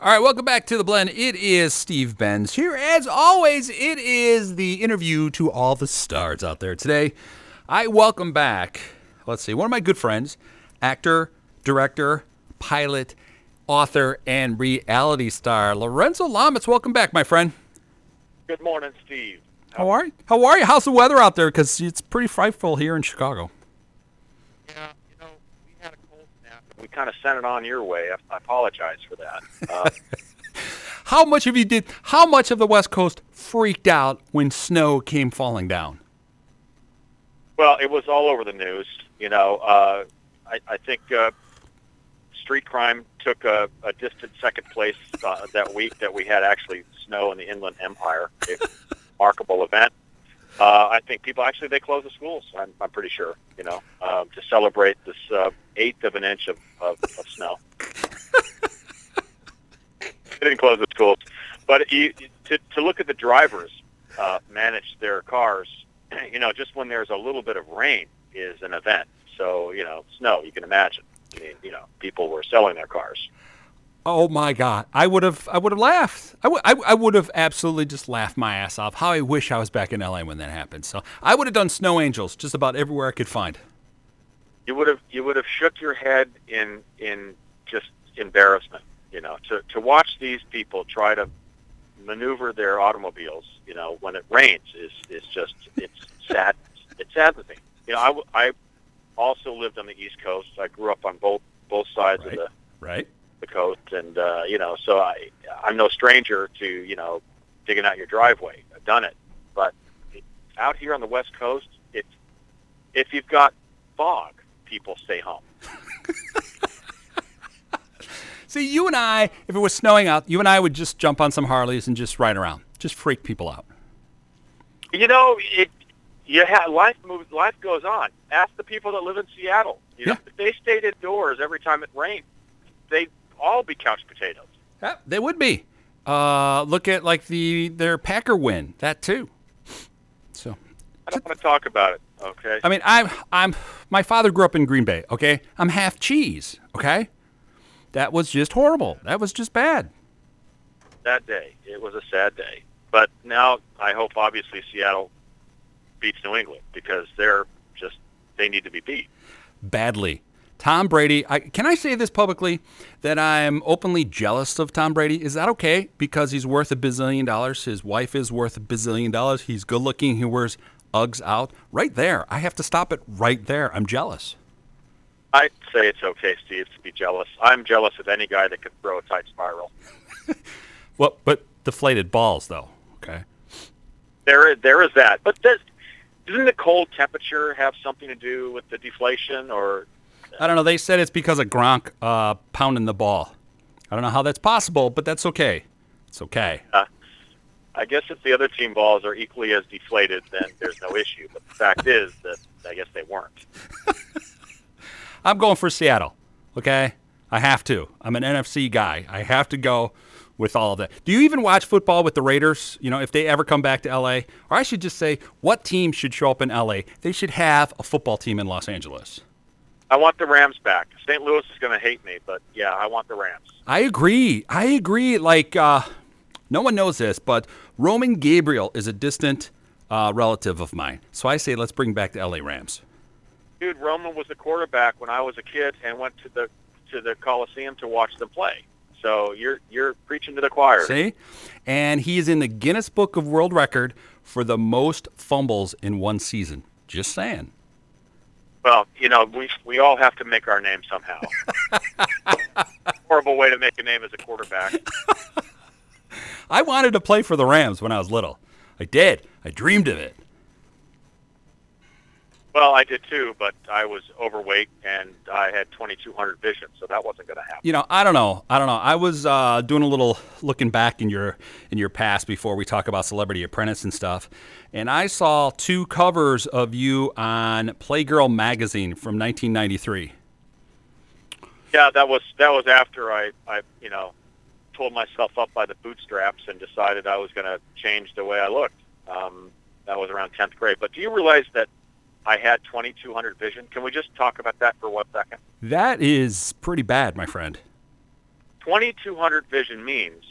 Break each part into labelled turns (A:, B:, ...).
A: All right, welcome back to the blend. It is Steve Benz here. As always, it is the interview to all the stars out there today. I welcome back, let's see, one of my good friends, actor, director, pilot, author, and reality star, Lorenzo Lamas. Welcome back, my friend.
B: Good morning, Steve.
A: How are you? How are you? How's the weather out there? Because it's pretty frightful here in Chicago.
B: Yeah, you know, we had a cold snap. We kind of sent it on your way. I, I apologize for that. Uh,
A: How much of you did? How much of the West Coast freaked out when snow came falling down?
B: well, it was all over the news. You know, uh, I, I think uh, street crime took a, a distant second place uh, that week that we had actually snow in the Inland Empire. A remarkable event. Uh, I think people actually they closed the schools. I'm, I'm pretty sure. You know, um, to celebrate this uh, eighth of an inch of, of, of snow. they didn't close the schools, but you, to to look at the drivers uh, manage their cars. You know, just when there's a little bit of rain is an event. So you know, snow. You can imagine. I mean, you know, people were selling their cars.
A: Oh my God! I would have, I would have laughed. I would, I, I would have absolutely just laughed my ass off. How I wish I was back in LA when that happened. So I would have done snow angels just about everywhere I could find.
B: You would have you would have shook your head in in just embarrassment. You know, to to watch these people try to maneuver their automobiles. You know, when it rains is is just it's sad. It's saddening. You know, I w- I also lived on the East Coast. I grew up on both both sides
A: Right.
B: of the
A: Right?
B: The coast, and uh, you know, so I I'm no stranger to you know digging out your driveway. I've done it, but out here on the West Coast, it's if you've got fog, people stay home.
A: See, you and I, if it was snowing out, you and I would just jump on some Harleys and just ride around, just freak people out.
B: You know, it you have life moves, life goes on. Ask the people that live in Seattle. You
A: Yeah.
B: if they stayed indoors every time it rained, they'd all be couch potatoes.
A: Yeah, they would be. Uh, look at like the their Packer win, that too. So,
B: I don't want to talk about it. Okay.
A: I mean, I'm I'm my father grew up in Green Bay. Okay, I'm half cheese. Okay, that was just horrible. That was just bad.
B: that day. It was a sad day. But now I hope obviously Seattle beats New England because they're just they need to be beat.
A: badly. Tom Brady, I, can I say this publicly that I'm openly jealous of Tom Brady? Is that okay? Because he's worth a bazillion dollars. His wife is worth a bazillion dollars. He's good looking. He wears Uggs out. Right there. I have to stop it right there. I'm jealous.
B: I'd say it's okay, Steve, to be jealous. I'm jealous of any guy that can throw a tight spiral.
A: Well, but deflated balls, though. Okay.
B: There, is, there is that. But does, doesn't the cold temperature have something to do with the deflation? Or
A: I don't know. They said it's because of Gronk uh, pounding the ball. I don't know how that's possible, but that's okay. It's okay.
B: I guess if the other team balls are equally as deflated, then there's no issue. But the fact is that I guess they weren't.
A: I'm going for Seattle. Okay, I have to. I'm an NFC guy. I have to go with all of that. Do you even watch football with the Raiders? You know, if they ever come back to LA, or I should just say, what team should show up in LA? They should have a football team in Los Angeles.
B: I want the Rams back. St. Louis is going to hate me, but yeah, I want the Rams.
A: I agree. I agree. Like, uh, no one knows this, but Roman Gabriel is a distant uh, relative of mine. So I say, let's bring back the LA Rams.
B: dude, Roman was the quarterback when I was a kid and went to the to the Coliseum to watch them play. So you're you're preaching to the choir.
A: See? And he is in the Guinness Book of World Record for the most fumbles in one season. Just saying.
B: Well, you know, we we all have to make our name somehow. Horrible way to make a name as a quarterback.
A: I wanted to play for the Rams when I was little. I did. I dreamed of it.
B: Well, I did too, but I was overweight and I had 2200 vision, so that wasn't going to happen.
A: You know, I don't know. I don't know. I was uh, doing a little looking back in your in your past before we talk about Celebrity Apprentice and stuff, and I saw two covers of you on Playgirl magazine from 1993.
B: Yeah, that was that was after I I you know pulled myself up by the bootstraps and decided I was going to change the way I looked. Um, that was around 10th grade. But do you realize that I had 2200 vision? Can we just talk about that for one second?
A: That is pretty bad, my friend.
B: 2200 vision means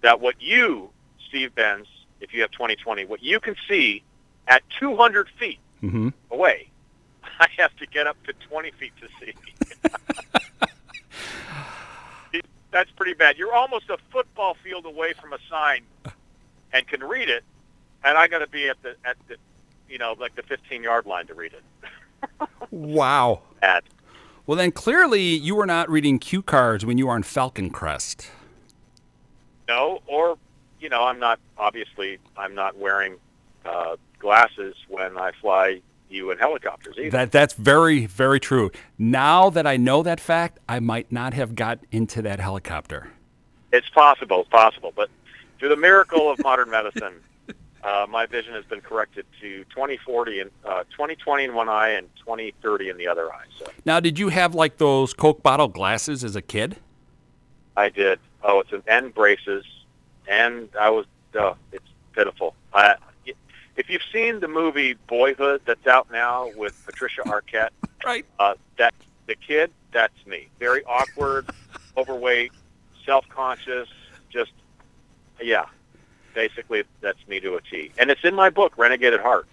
B: that what you, Steve Benz, if you have 2020, what you can see at 200 feet
A: Mm-hmm.
B: away, I have to get up to 20 feet to see. That's pretty bad. You're almost a football field away from a sign and can read it, and I got to be at the at the you know like the 15 yard line to read it.
A: Wow.
B: Bad.
A: Well, then clearly you were not reading cue cards when you were on Falcon Crest.
B: No, or you know, I'm not obviously I'm not wearing uh, glasses when I fly you in helicopters either.
A: That that's very very true. Now that I know that fact, I might not have got into that helicopter.
B: it's possible, it's possible, but through the miracle of modern medicine, uh, my vision has been corrected to 2040 and uh, 2020 in one eye and 2030 in the other eye. So
A: Now, did you have like those Coke bottle glasses as a kid?
B: I did. Oh, it's an and braces, and I was. Oh, it's pitiful. I, if you've seen the movie Boyhood that's out now with Patricia Arquette,
A: Right.
B: uh, that the kid, that's me. Very awkward, overweight, self-conscious, just yeah. Basically, that's me to a T. And it's in my book, Renegade at Heart.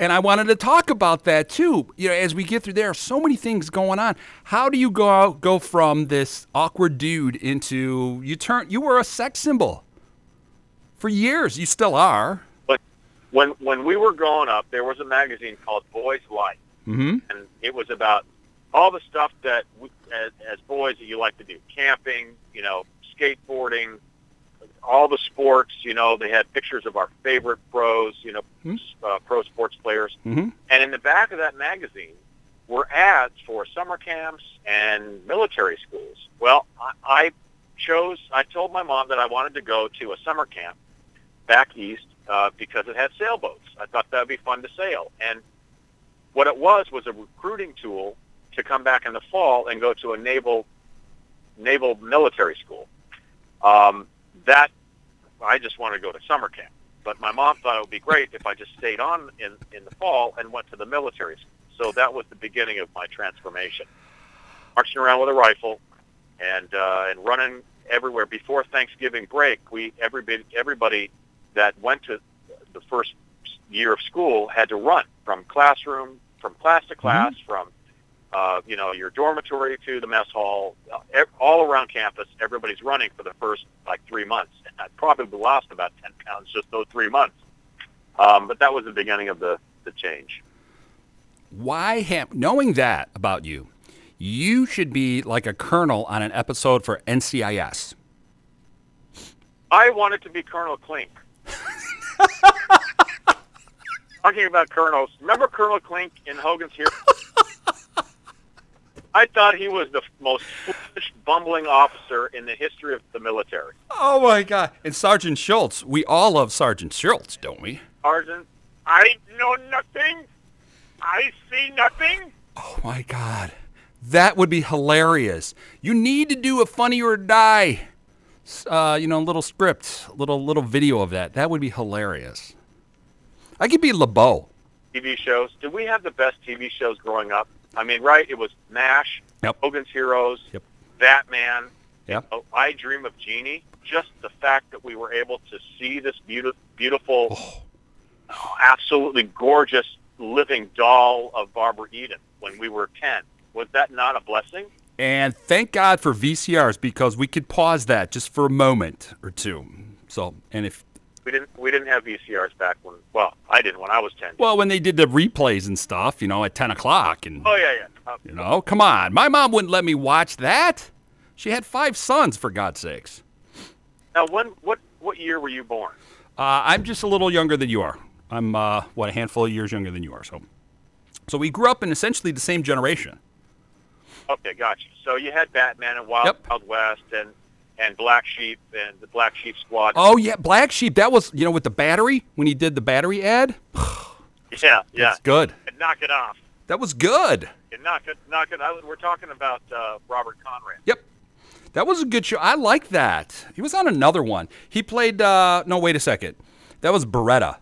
A: And I wanted to talk about that too. You know, as we get through there are so many things going on. How do you go go from this awkward dude into you turn you were a sex symbol for years. You still are.
B: But when when we were growing up, there was a magazine called Boys Life,
A: Mm-hmm.
B: and it was about all the stuff that we, as, as boys that you like to do: camping, you know, skateboarding, all the sports. You know, they had pictures of our favorite pros, you know,
A: Hmm.
B: uh, pro sports players,
A: Mm-hmm.
B: and in the back of that magazine were ads for summer camps and military schools. Well, I, I chose. I told my mom that I wanted to go to a summer camp back east uh, because it had sailboats. I thought that would be fun to sail. And what it was was a recruiting tool to come back in the fall and go to a naval naval military school. Um, that I just wanted to go to summer camp. But my mom thought it would be great if I just stayed on in, in the fall and went to the military. So that was the beginning of my transformation. Marching around with a rifle and uh, and running everywhere. Before Thanksgiving break, we everybody everybody that went to the first year of school had to run from classroom from class to class from uh, you know your dormitory to the mess hall uh, all around campus everybody's running for the first like three months and i probably lost about 10 pounds just those three months um, but that was the beginning of the, the change
A: Why have knowing that about you, you should be like a colonel on an episode for NCIS.
B: I wanted to be Colonel Klink. Talking about colonels, remember Colonel Klink in Hogan's Hero? I thought he was the most foolish, bumbling officer in the history of the military.
A: Oh my God! And Sergeant Schultz, we all love Sergeant Schultz, don't we?
B: Sergeant, I know nothing. I see nothing.
A: Oh my God, that would be hilarious. You need to do a Funny or Die, uh, you know, little script, little little video of that. That would be hilarious. I could be LeBeau.
B: TV shows. Did we have the best TV shows growing up? I mean, right? It was MASH,
A: Yep.
B: Hogan's Heroes,
A: Yep.
B: Batman.
A: Yep.
B: Oh, I Dream of Jeannie. Just the fact that we were able to see this beautiful, beautiful,
A: Oh.
B: oh, absolutely gorgeous living doll of Barbara Eden when we were 10. Was that not a blessing?
A: And thank God for VCRs because we could pause that just for a moment or two. So, and if
B: We didn't. We didn't have VCRs back when. Well, I didn't when I was 10.
A: well, when they did the replays and stuff, you know, at ten o'clock, and
B: Oh yeah, yeah. Uh,
A: you know, come on, my mom wouldn't let me watch that. She had five sons, for God's sakes.
B: now, when? What? What year were you born?
A: Uh, I'm just a little younger than you are. I'm uh, what a handful of years younger than you are. So, so we grew up in essentially the same generation.
B: Okay, gotcha. So you had Batman and Wild,
A: Yep.
B: Wild West and and Black Sheep and the Black Sheep Squad.
A: Oh yeah, Black Sheep. That was you know with the battery when he did the battery ad.
B: yeah, yeah.
A: That's good.
B: And knock it off.
A: That was good.
B: And knock it, knock it. I, we're talking about uh, Robert Conrad.
A: Yep. That was a good show. I like that. He was on another one. He played. Uh, no, wait a second. That was Baretta.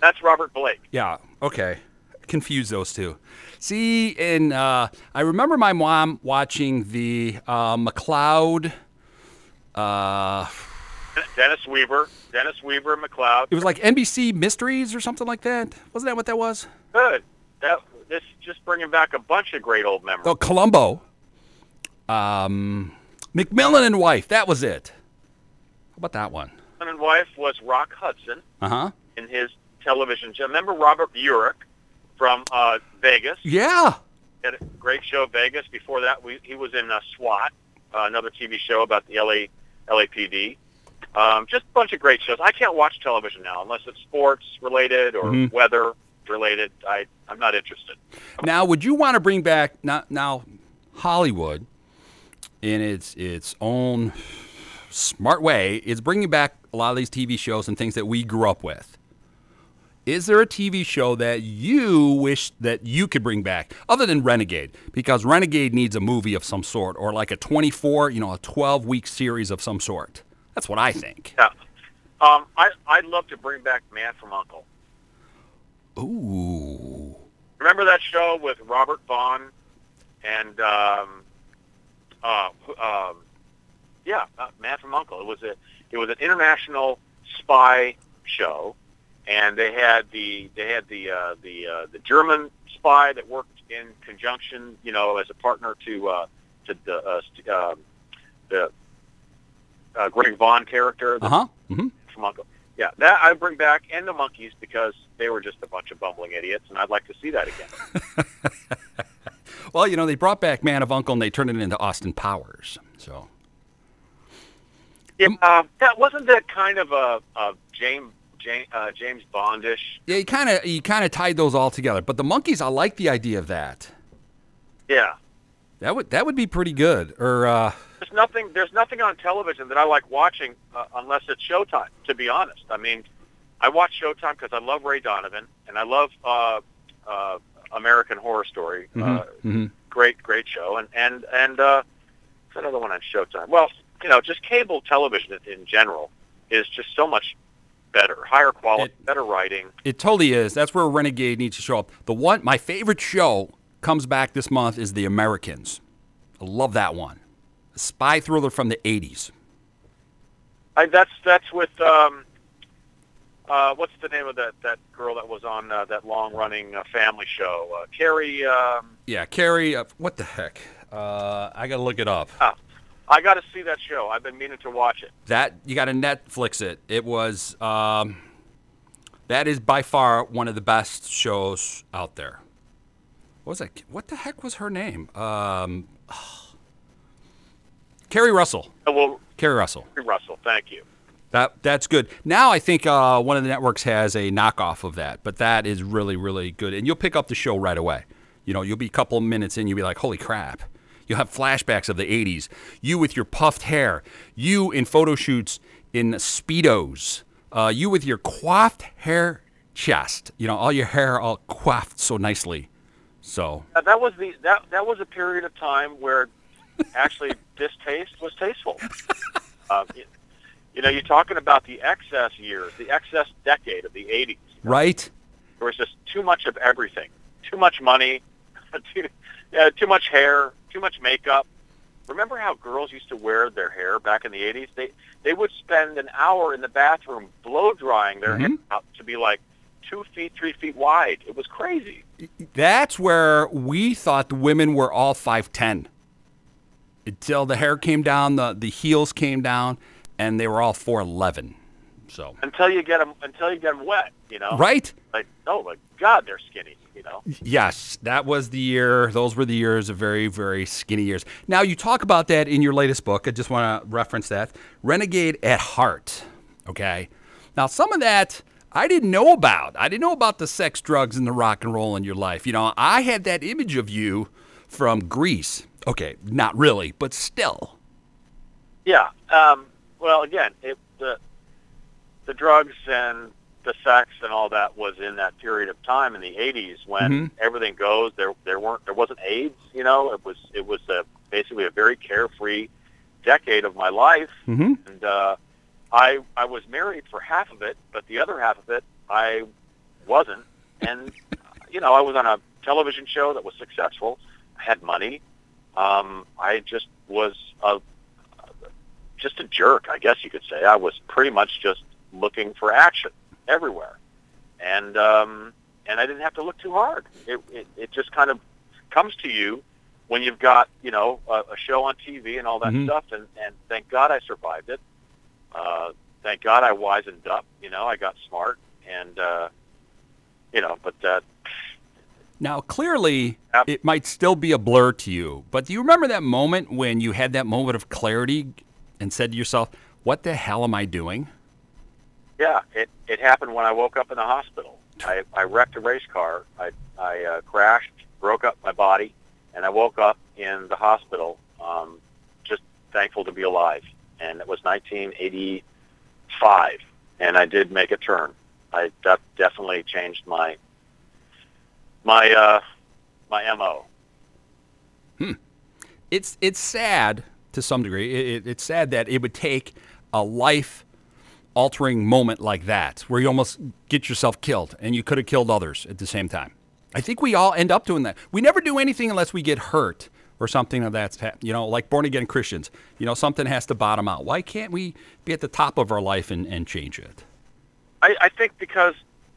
B: That's Robert Blake.
A: Yeah. Okay. Confuse those two. See, and uh, I remember my mom watching the uh, McCloud. Uh,
B: Dennis Weaver, Dennis Weaver, McCloud.
A: it was like NBC Mysteries or something like that. Wasn't that what that was?
B: Good. That this just bringing back a bunch of great old memories.
A: Oh, Columbo. Um, McMillan and Wife. That was it. How about that one?
B: Husband and wife was Rock Hudson
A: Uh huh.
B: in his television show. Remember Robert Urich from uh, Vegas?
A: Yeah.
B: Had a great show, Vegas. Before that, we, he was in uh, SWAT, uh, another TV show about the LA LAPD. Um, just a bunch of great shows. I can't watch television now unless it's sports related or
A: Mhm.
B: weather related. I I'm not interested.
A: Now, would you want to bring back now, now Hollywood in its its own smart way is bringing back a lot of these TV shows and things that we grew up with. Is there a TV show that you wish that you could bring back other than Renegade? Because Renegade needs a movie of some sort or like a 24, you know, a 12 week series of some sort. That's what I think.
B: Yeah. Um, I I'd love to bring back Man from Uncle.
A: Ooh.
B: Remember that show with Robert Vaughn and um, uh, um, yeah, uh, Man from Uncle. It was a it was an international spy show, and they had the they had the uh, the uh, the German spy that worked in conjunction, you know, as a partner to uh, to the uh, st- um, the uh, Greg Vaughn character
A: Uh huh. hmm
B: from Uncle. Yeah, that I bring back, and the Monkees because they were just a bunch of bumbling idiots, and I'd like to see that again.
A: Well, you know, they brought back Man of Uncle and they turned it into Austin Powers. So.
B: Yeah, uh, that wasn't that kind of a, a James James, uh, James Bondish.
A: Yeah, you kind of you kind of tied those all together. But the Monkees, I like the idea of that.
B: Yeah,
A: That would that would be pretty good. Or uh,
B: there's nothing. There's nothing on television that I like watching uh, unless it's Showtime. To be honest, I mean, I watch Showtime because I love Ray Donovan and I love uh, uh, American Horror Story. Uh,
A: mhm.
B: great, great show. And and and uh, what's another one on Showtime? Well, you know, just cable television in general is just so much better, higher quality,
A: It-
B: better writing.
A: it totally is. That's where Renegade needs to show up. The one my favorite show comes back this month is The Americans. I love that one. A spy thriller from the '80s.
B: I, that's that's with um, uh, what's the name of that that girl that was on uh, that long running uh, family show? Uh, Keri. Um,
A: Yeah, Keri. Uh, what the heck? Uh, I gotta look it up.
B: ah, I got to see that show. I've been meaning to watch it.
A: That you got to Netflix it. It was um, that is by far one of the best shows out there. What was that? What the heck was her name? Um, Keri Russell.
B: Uh, well,
A: Keri Russell.
B: Keri Russell, thank you.
A: That that's good. Now I think uh, one of the networks has a knockoff of that, but that is really really good, and you'll pick up the show right away. You know, you'll be a couple of minutes in, you'll be like, "Holy crap!" You'll have flashbacks of the '80s. You with your puffed hair, you in photo shoots in speedos, uh, you with your coiffed hair chest. You know, all your hair all coiffed so nicely. So
B: Uh, that was the that that was a period of time where actually distaste was tasteful. Uh, you, you know, you're talking about the excess years, the excess decade of the '80s.
A: right.
B: There was just too much of everything, too much money, too, uh, too much hair, too much makeup. Remember how girls used to wear their hair back in the 80s? They they would spend an hour in the bathroom blow drying their hair
A: Mhm.
B: out to be like two feet, three feet wide. It was crazy.
A: That's where we thought the women were all 5'10 until the hair came down, the, the heels came down, and they were all 4'11. So,
B: Until you get them, until you get them wet, you know.
A: right?
B: Like, oh my God, they're skinny. You know.
A: Yes, that was the year. Those were the years of very, very skinny years. Now, you talk about that in your latest book. I just want to reference that Renegade at Heart. Okay. Now, some of that I didn't know about. I didn't know about the sex, drugs, and the rock and roll in your life. You know, I had that image of you from Grease. Okay, not really, but still.
B: Yeah. Um, well, again, it, the the drugs and the sex and all that was in that period of time in the 80s when
A: Mhm.
B: everything goes. There there weren't there wasn't AIDS. You know, it was it was a, basically a very carefree decade of my life,
A: Mm-hmm.
B: and uh, I I was married for half of it, but the other half of it I wasn't, and you know, I was on a television show that was successful. I had money. Um, I just was a, just a jerk, I guess you could say. I was pretty much just looking for action everywhere, and um, and I didn't have to look too hard. It, it it just kind of comes to you when you've got you know a, a show on TV and all that
A: Mhm.
B: stuff. And and thank God I survived it. Uh, thank God I wisened up. You know, I got smart, and uh, you know, but uh,
A: Now, clearly, it might still be a blur to you, but do you remember that moment when you had that moment of clarity and said to yourself, What the hell am I doing?
B: Yeah, it, it happened when I woke up in the hospital. I, I wrecked a race car. I, I uh, crashed, broke up my body, and I woke up in the hospital um, just thankful to be alive. And it was 1985, and I did make a turn. I that definitely changed my my uh, my mo. Hmm.
A: It's, it's sad to some degree. It, it, it's sad that it would take a life altering moment like that where you almost get yourself killed and you could have killed others at the same time. I think we all end up doing that. We never do anything unless we get hurt or something of that's you know like born again Christians. You know something has to bottom out. Why can't we be at the top of our life and, and change it?
B: I, I think because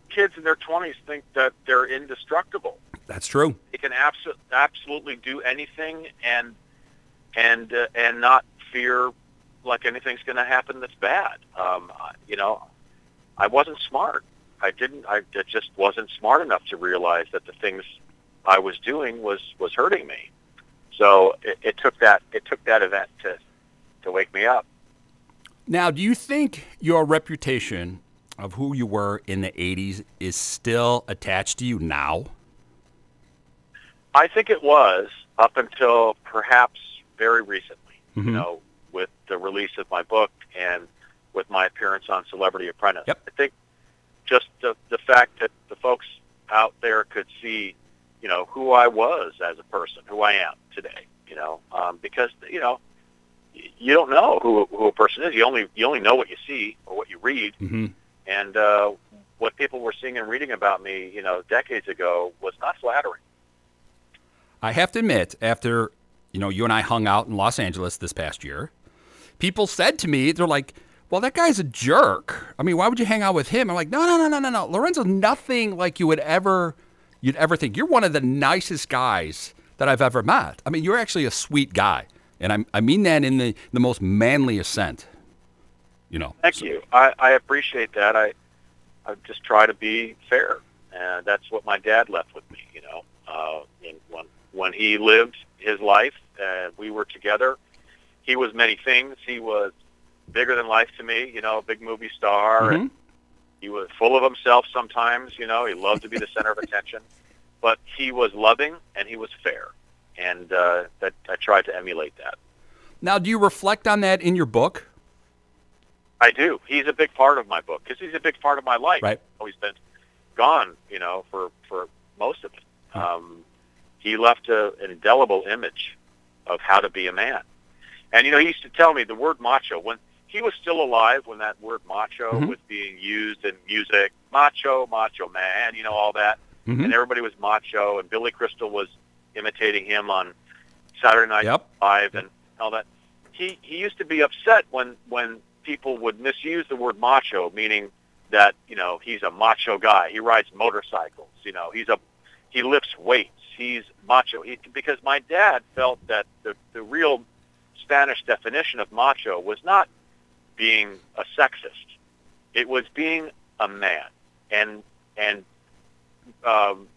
B: kids in their 20s think that they're indestructible.
A: That's true.
B: they can abso- absolutely do anything and and uh, and not fear like anything's going to happen that's bad. Um, you know, I wasn't smart. I didn't. I just wasn't smart enough to realize that the things I was doing was was hurting me. So it, it took that it took that event to to wake me up.
A: Now, do you think your reputation of who you were in the 80s is still attached to you now?
B: I think it was up until perhaps very recently.
A: Mhm.
B: You know, with the release of my book and with my appearance on Celebrity Apprentice.
A: Yep.
B: I think just the the fact that the folks out there could see, you know, who I was as a person, who I am today. You know, um, because you know, you don't know who who a person is. You only you only know what you see or what you read.
A: Mm-hmm.
B: And uh, what people were seeing and reading about me, you know, decades ago was not flattering.
A: I have to admit, after you know you and I hung out in Los Angeles this past year, people said to me, they're like, "Well, that guy's a jerk. I mean, why would you hang out with him?" I'm like, "No, no, no, no, no, no. Lorenzo's nothing like you would ever, you'd ever think. You're one of the nicest guys that I've ever met. I mean, you're actually a sweet guy, and I, I mean that in the the most manliest sense. You know.
B: Thank you. I, I appreciate that. I I just try to be fair, and that's what my dad left with me. You know, uh, and when when he lived his life, and we were together, he was many things. He was bigger than life to me. You know, a big movie star, and he was full of himself sometimes. You know, he loved to be the center of attention, but he was loving and he was fair, and uh, that I tried to emulate that.
A: Now, do you reflect on that in your book?
B: I do. He's a big part of my book because he's a big part of my life.
A: Right.
B: He's been gone, you know, for for most of it.
A: Huh.
B: Um, he left a, an indelible image of how to be a man. And you know, he used to tell me the word macho when he was still alive when that word macho
A: Mhm.
B: was being used in music. Macho, macho man, you know, all that.
A: Mhm.
B: And everybody was macho, and Billy Crystal was imitating him on Saturday Night
A: Yep.
B: Live and all that. He he used to be upset when when people would misuse the word macho, meaning that you know he's a macho guy. He rides motorcycles. You know, he's a he lifts weights. He's macho. He, because my dad felt that the the real Spanish definition of macho was not being a sexist. It was being a man and and um,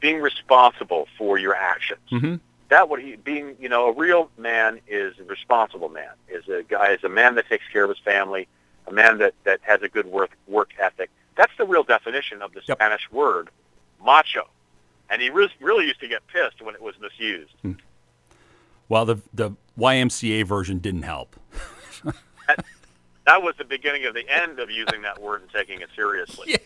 B: being responsible for your actions
A: Mm-hmm.
B: that what he being you know a real man is a responsible man is a guy is a man that takes care of his family a man that that has a good work work ethic that's the real definition of the
A: Yep.
B: spanish word macho and he really, really used to get pissed when it was misused
A: Well, the the YMCA version didn't help.
B: that was the beginning of the end of using that word and taking it seriously
A: Yeah.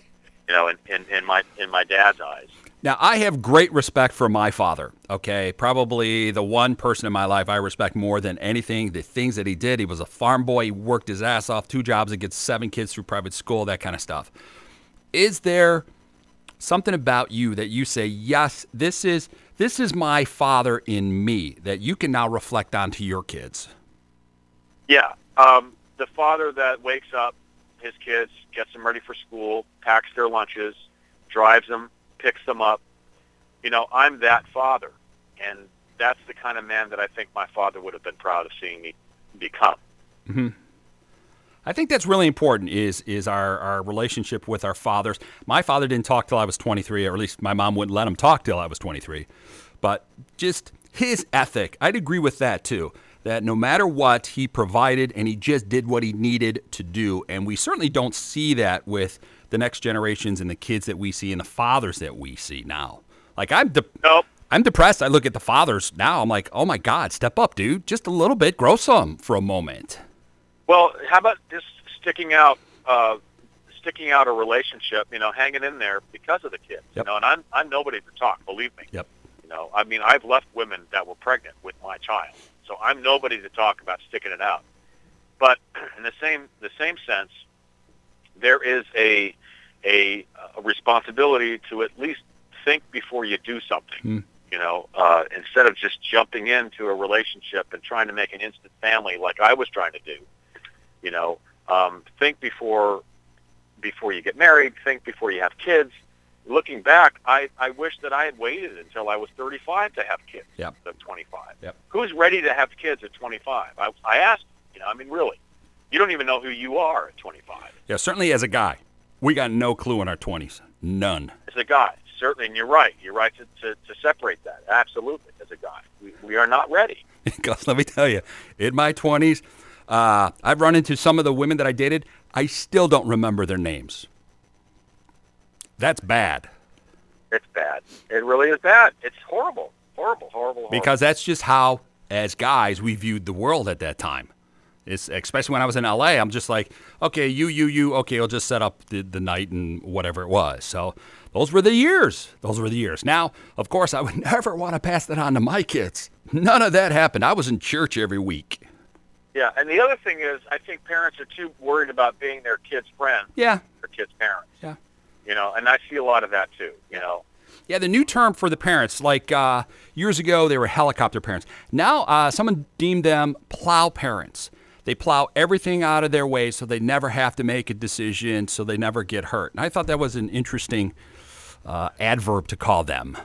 B: you know in, in, in my in my dad's eyes
A: Now, I have great respect for my father, okay? Probably the one person in my life I respect more than anything. The things that he did. He was a farm boy. He worked his ass off, two jobs, and gets seven kids through private school, that kind of stuff. Is there something about you that you say, yes, this is this is my father in me that you can now reflect on to your kids?
B: Yeah, um, the father that wakes up his kids, gets them ready for school, packs their lunches, drives them, picks them up. You know, I'm that father, and that's the kind of man that I think my father would have been proud of seeing me become.
A: Mm-hmm. I think that's really important is is our, our relationship with our fathers. My father didn't talk till I was 23, or at least my mom wouldn't let him talk till I was 23. But just his ethic, I'd agree with that too. That no matter what, he provided and he just did what he needed to do. And we certainly don't see that with the next generations and the kids that we see and the fathers that we see now. Like I'm de-
B: nope.
A: I'm depressed. I look at the fathers now. I'm like, oh my God, step up, dude. Just a little bit. Grow some for a moment.
B: Well, how about just sticking out, uh, sticking out a relationship? You know, hanging in there because of the kids.
A: Yep.
B: You know, and I'm I'm nobody to talk. Believe me.
A: Yep.
B: You know, I mean, I've left women that were pregnant with my child, so I'm nobody to talk about sticking it out. But in the same the same sense, there is a a, a responsibility to at least think before you do something.
A: Mm.
B: You know, uh, instead of just jumping into a relationship and trying to make an instant family like I was trying to do. You know, um, think before before you get married. Think before you have kids. Looking back, I, I wish that I had waited until I was 35 to have kids
A: Yep.
B: instead of 25.
A: Yep.
B: Who's ready to have kids at 25? I, I asked, you know, I mean, really, you don't even know who you are at 25.
A: Yeah, certainly as a guy, we got no clue in our 20s. None.
B: As a guy, certainly, and you're right. You're right to, to, to separate that. Absolutely, as a guy, we, we are not ready.
A: Because let me tell you, in my 20s, uh, I've run into some of the women that I dated. I still don't remember their names. That's bad
B: It's bad. It really is bad. It's horrible, horrible, horrible. horrible.
A: because that's just how, as guys, we viewed the world at that time. It's especially when I was in LA. I'm just like, okay, you, you, you. Okay, I'll just set up the, the night and whatever it was. So those were the years. Those were the years. Now, of course, I would never want to pass that on to my kids. None of that happened. I was in church every week.
B: Yeah, and the other thing is, I think parents are too worried about being their kids' friend,
A: Yeah,
B: their kids' parents.
A: Yeah.
B: You know, and I see a lot of that too. You know.
A: Yeah, the new term for the parents, like uh, years ago, they were helicopter parents. Now, uh, someone deemed them plow parents. They plow everything out of their way so they never have to make a decision, so they never get hurt. And I thought that was an interesting uh, adverb to call them.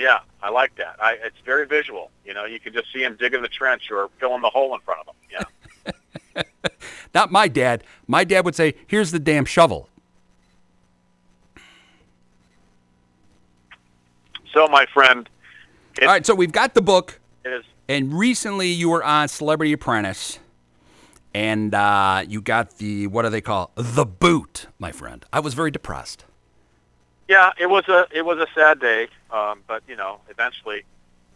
B: Yeah, I like that. I, it's very visual. You know, you can just see them digging the trench or filling the hole in front of them. Yeah.
A: Not my dad. My dad would say, "Here's the damn shovel."
B: so, my friend, it
A: All right, so we've got the book,
B: is
A: and recently you were on Celebrity Apprentice, and uh, you got the what do they call the boot, my friend. I was very depressed.
B: Yeah, it was a it was a sad day, um, but you know, eventually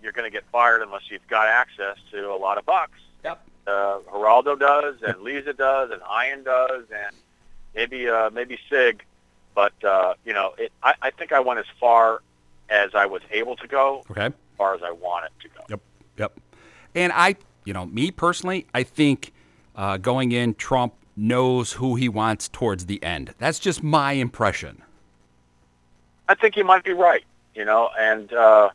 B: you're going to get fired unless you've got access to a lot of bucks.
A: Yep.
B: Uh, Geraldo does, and Lisa does, and Ian does, and maybe uh, maybe Sig, but uh, you know, it, I, I think I went as far as I was able to go,
A: Okay.
B: as far as I wanted to go.
A: Yep. Yep. And I, you know, me personally, I think uh, going in, Trump knows who he wants towards the end. That's just my impression.
B: I think you might be right, you know, and uh,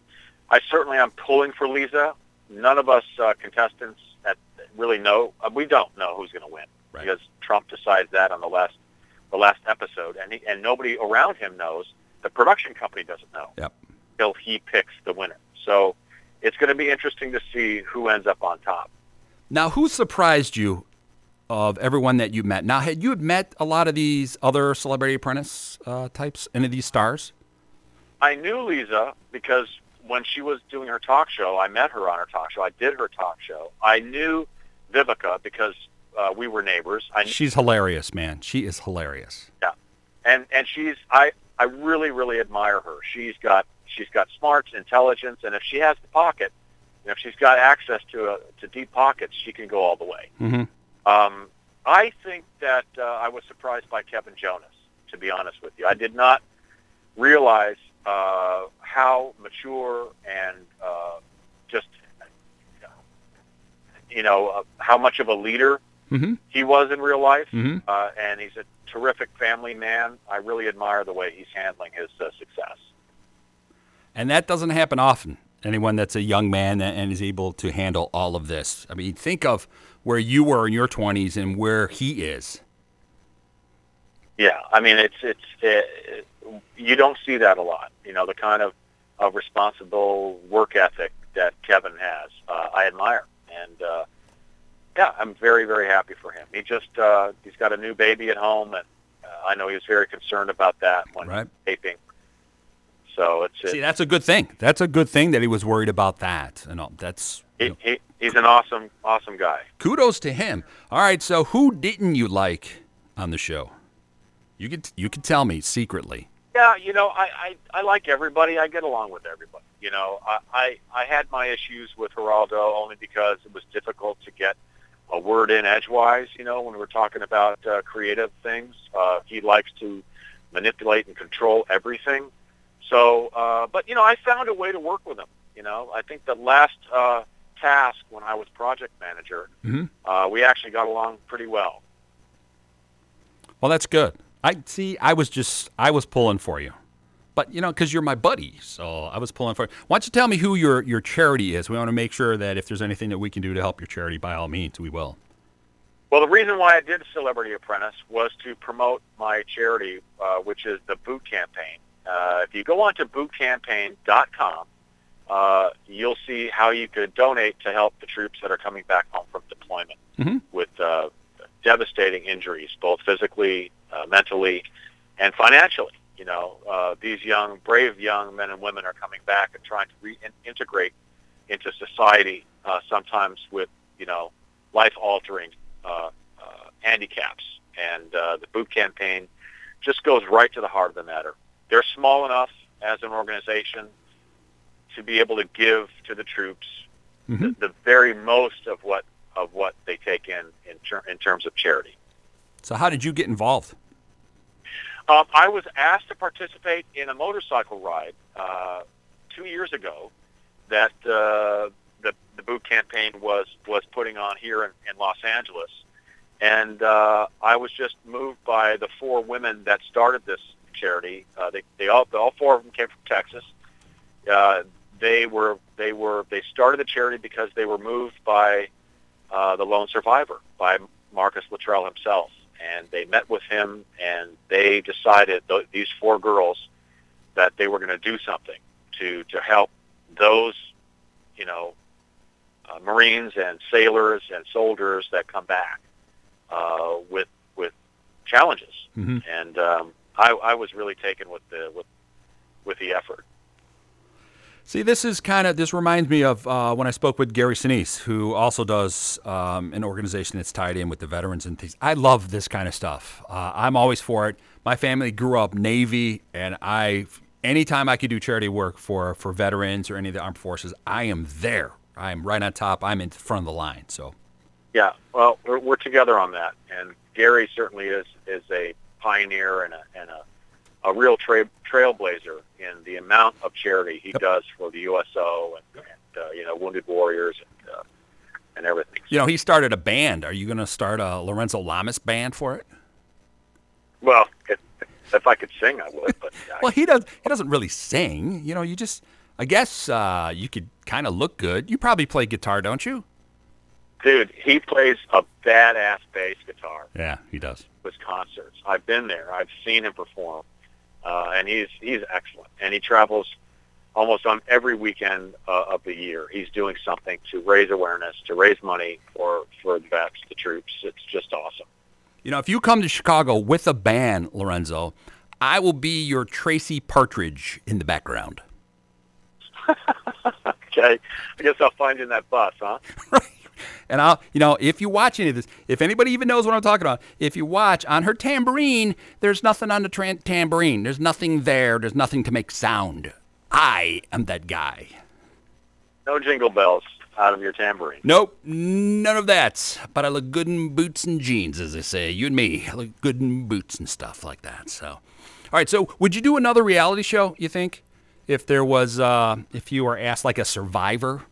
B: I certainly am pulling for Lisa. None of us uh, contestants at, really know. Uh, we don't know who's going to win
A: Right.
B: because Trump decides that on the last the last episode, and he, and nobody around him knows. The production company doesn't know
A: Yep.
B: till he picks the winner. So it's going to be interesting to see who ends up on top.
A: Now, who surprised you of everyone that you met? Now, had you had met a lot of these other Celebrity Apprentice uh, types, any of these stars?
B: I knew Lisa because when she was doing her talk show, I met her on her talk show. I did her talk show. I knew Vivica because uh, we were neighbors. I knew,
A: She's hilarious, man. She is hilarious.
B: Yeah, and and she's I I really really admire her. She's got she's got smarts, intelligence, and if she has the pocket, and if she's got access to a, to deep pockets, she can go all the way.
A: hmm
B: Um, I think that uh, I was surprised by Kevin Jonas. To be honest with you, I did not realize uh, how mature and uh, just you know uh, how much of a leader he was in real life,
A: Mhm.
B: uh, and he's a terrific family man. I really admire the way he's handling his uh, success.
A: And that doesn't happen often. Anyone that's a young man and is able to handle all of this. I mean, think of where you were in your 20s and where he is.
B: Yeah, I mean it's it's it, you don't see that a lot. You know the kind of of responsible work ethic that Kevin has. Uh, I admire, and uh, yeah, I'm very very happy for him. He just uh, he's got a new baby at home, and uh, I know he was very concerned about that when
A: Right.
B: taping. So it's
A: See, that's a good thing. That's a good thing that he was worried about that. And all. That's
B: he, he, he's an awesome awesome guy.
A: kudos to him. All right, so who didn't you like on the show? You could you could tell me secretly.
B: Yeah, you know, I, I, I like everybody. I get along with everybody. You know, I, I, I had my issues with Geraldo only because it was difficult to get a word in edgewise, you know, when we're talking about uh, creative things. Uh, he likes to manipulate and control everything. So, uh, but, you know, I found a way to work with him. You know, I think the last uh, task when I was project manager,
A: Mhm.
B: uh, we actually got along pretty well.
A: Well, that's good. I see. I was just I was pulling for you, but you know, because you're my buddy, so I was pulling for. you. Why don't you tell me who your your charity is? We want to make sure that if there's anything that we can do to help your charity, by all means, we will.
B: Well, the reason why I did Celebrity Apprentice was to promote my charity, uh, which is the Boot Campaign. Uh, if you go on to bootcampaign.com, uh, you'll see how you could donate to help the troops that are coming back home from deployment
A: Mhm.
B: with uh, devastating injuries, both physically, uh, mentally, and financially. You know, uh, these young, brave young men and women are coming back and trying to reintegrate into society, uh, sometimes with, you know, life-altering uh, uh, handicaps. And uh, the boot campaign just goes right to the heart of the matter. They're small enough as an organization to be able to give to the troops
A: Mhm.
B: the, the very most of what of what they take in in, ter- in terms of charity.
A: So, how did you get involved?
B: Um, I was asked to participate in a motorcycle ride uh, two years ago that uh, the the boot campaign was was putting on here in, in Los Angeles, and uh, I was just moved by the four women that started this charity. Uh, they they all all four of them came from Texas. Uh, they were they were they started the charity because they were moved by uh, the lone survivor by Marcus Luttrell himself and they met with him and they decided th- these four girls that they were going to do something to to help those you know uh, marines and sailors and soldiers that come back uh, with with challenges
A: Mhm.
B: and um, I, I was really taken with the with with the effort
A: See, this is kind of this reminds me of uh, when I spoke with Gary Sinise, who also does um, an organization that's tied in with the veterans and things. I love this kind of stuff. Uh, I'm always for it. My family grew up Navy, and I, anytime I could do charity work for for veterans or any of the armed forces, I am there. I am right on top. I'm in front of the line. So,
B: Yeah, well, we're, we're together on that, and Gary certainly is is a pioneer and a and a, a real tra- trailblazer in the amount of charity he does for the USO and, and uh, you know Wounded Warriors and uh, and everything.
A: you know, he started a band. Are you going to start a Lorenzo Lamas band for it?
B: Well, if, if I could sing, I would, but I,
A: Well, he does. He doesn't really sing. You know, you just. I guess uh, you could kind of look good. You probably play guitar, don't you?
B: dude, he plays a badass bass guitar.
A: Yeah, he does.
B: His concerts. I've been there. I've seen him perform, uh, and he's he's excellent. And he travels almost on every weekend uh, of the year. He's doing something to raise awareness, to raise money for for the vets, the troops. It's just awesome.
A: You know, if you come to Chicago with a band, Lorenzo, I will be your Tracy Partridge in the background.
B: Okay, I guess I'll find you in that bus, huh?
A: And I'll, you know, if you watch any of this, if anybody even knows what I'm talking about, if you watch on her tambourine, there's nothing on the tran tambourine. There's nothing there. There's nothing to make sound. I am that guy.
B: No jingle bells out of your tambourine.
A: Nope, none of that. But I look good in boots and jeans, as they say. You and me, I look good in boots and stuff like that. So, all right. So, would you do another reality show? You think, if there was, uh, if you were asked like a Survivor?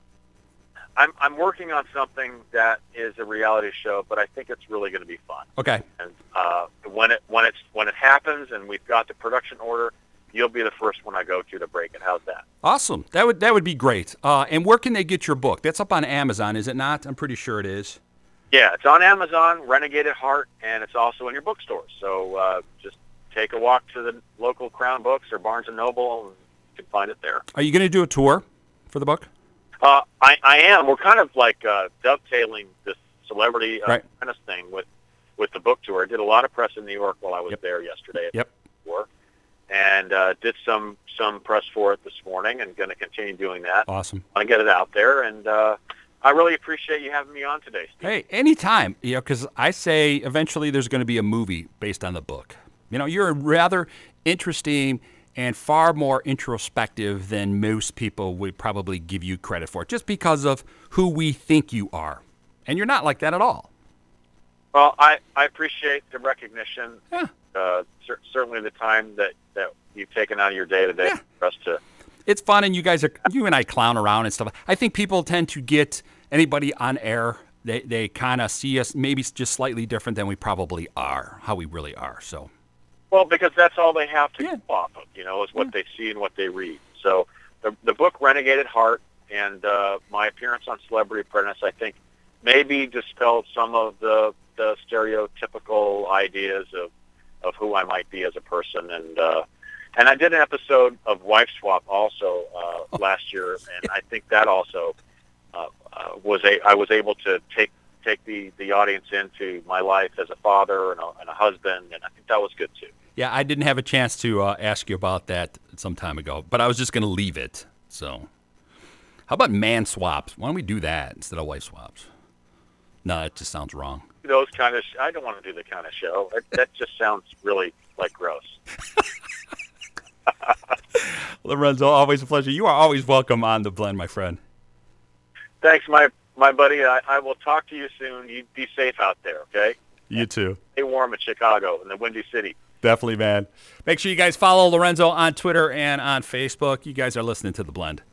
B: I'm I'm working on something that is a reality show, but I think it's really going to be fun.
A: Okay.
B: And uh, when it when it's when it happens and we've got the production order, you'll be the first one I go to to break it. How's that?
A: Awesome. That would that would be great. Uh, and where can they get your book? That's up on Amazon, is it not? I'm pretty sure it is.
B: Yeah, it's on Amazon, Renegade at Heart, and it's also in your bookstores. So uh, just take a walk to the local Crown Books or Barnes and Noble, and you can find it there.
A: Are you going to do a tour for the book?
B: Uh, I, I am. We're kind of like uh, dovetailing this celebrity uh,
A: Right.
B: thing with with the book tour. I did a lot of press in New York while I was
A: Yep.
B: there yesterday
A: Yep.
B: tour, and uh, did some some press for it this morning, and going to continue doing that.
A: Awesome.
B: I get it out there, and uh, I really appreciate you having me on today, Steve.
A: Hey, anytime, you know, because I say eventually there's going to be a movie based on the book. You know, you're a rather interesting and far more introspective than most people would probably give you credit for, just because of who we think you are. And you're not like that at all.
B: Well, I, I appreciate the recognition.
A: Yeah.
B: Uh, cer- certainly the time that, that you've taken out of your day today
A: Yeah.
B: for us to.
A: It's fun, and you guys are, you and I clown around and stuff. I think people tend to get anybody on air, they, they kind of see us maybe just slightly different than we probably are, how we really are. So,
B: Well, because that's all they have to
A: Yeah.
B: go off of, you know, is what they see and what they read. So the, the book Renegade at Heart and uh, my appearance on Celebrity Apprentice, I think, maybe dispelled some of the, the stereotypical ideas of, of who I might be as a person. And uh, and I did an episode of Wife Swap also uh, last year, and I think that also uh, uh, was a I was able to take take the, the audience into my life as a father and a, and a husband, and I think that was good too.
A: Yeah, I didn't have a chance to uh, ask you about that some time ago, but I was just going to leave it. So, how about man swaps? Why don't we do that instead of wife swaps? No, it just sounds wrong.
B: those kind of. Sh- I don't want to do the kind of show. That, that just sounds really like gross.
A: Lorenzo, always a pleasure. You are always welcome on the blend, my friend.
B: Thanks, my my buddy. I, I will talk to you soon. You be safe out there, okay?
A: You too.
B: Stay warm in Chicago in the Windy City.
A: Definitely, man. Make sure you guys follow Lorenzo on Twitter and on Facebook. You guys are listening to The Blend.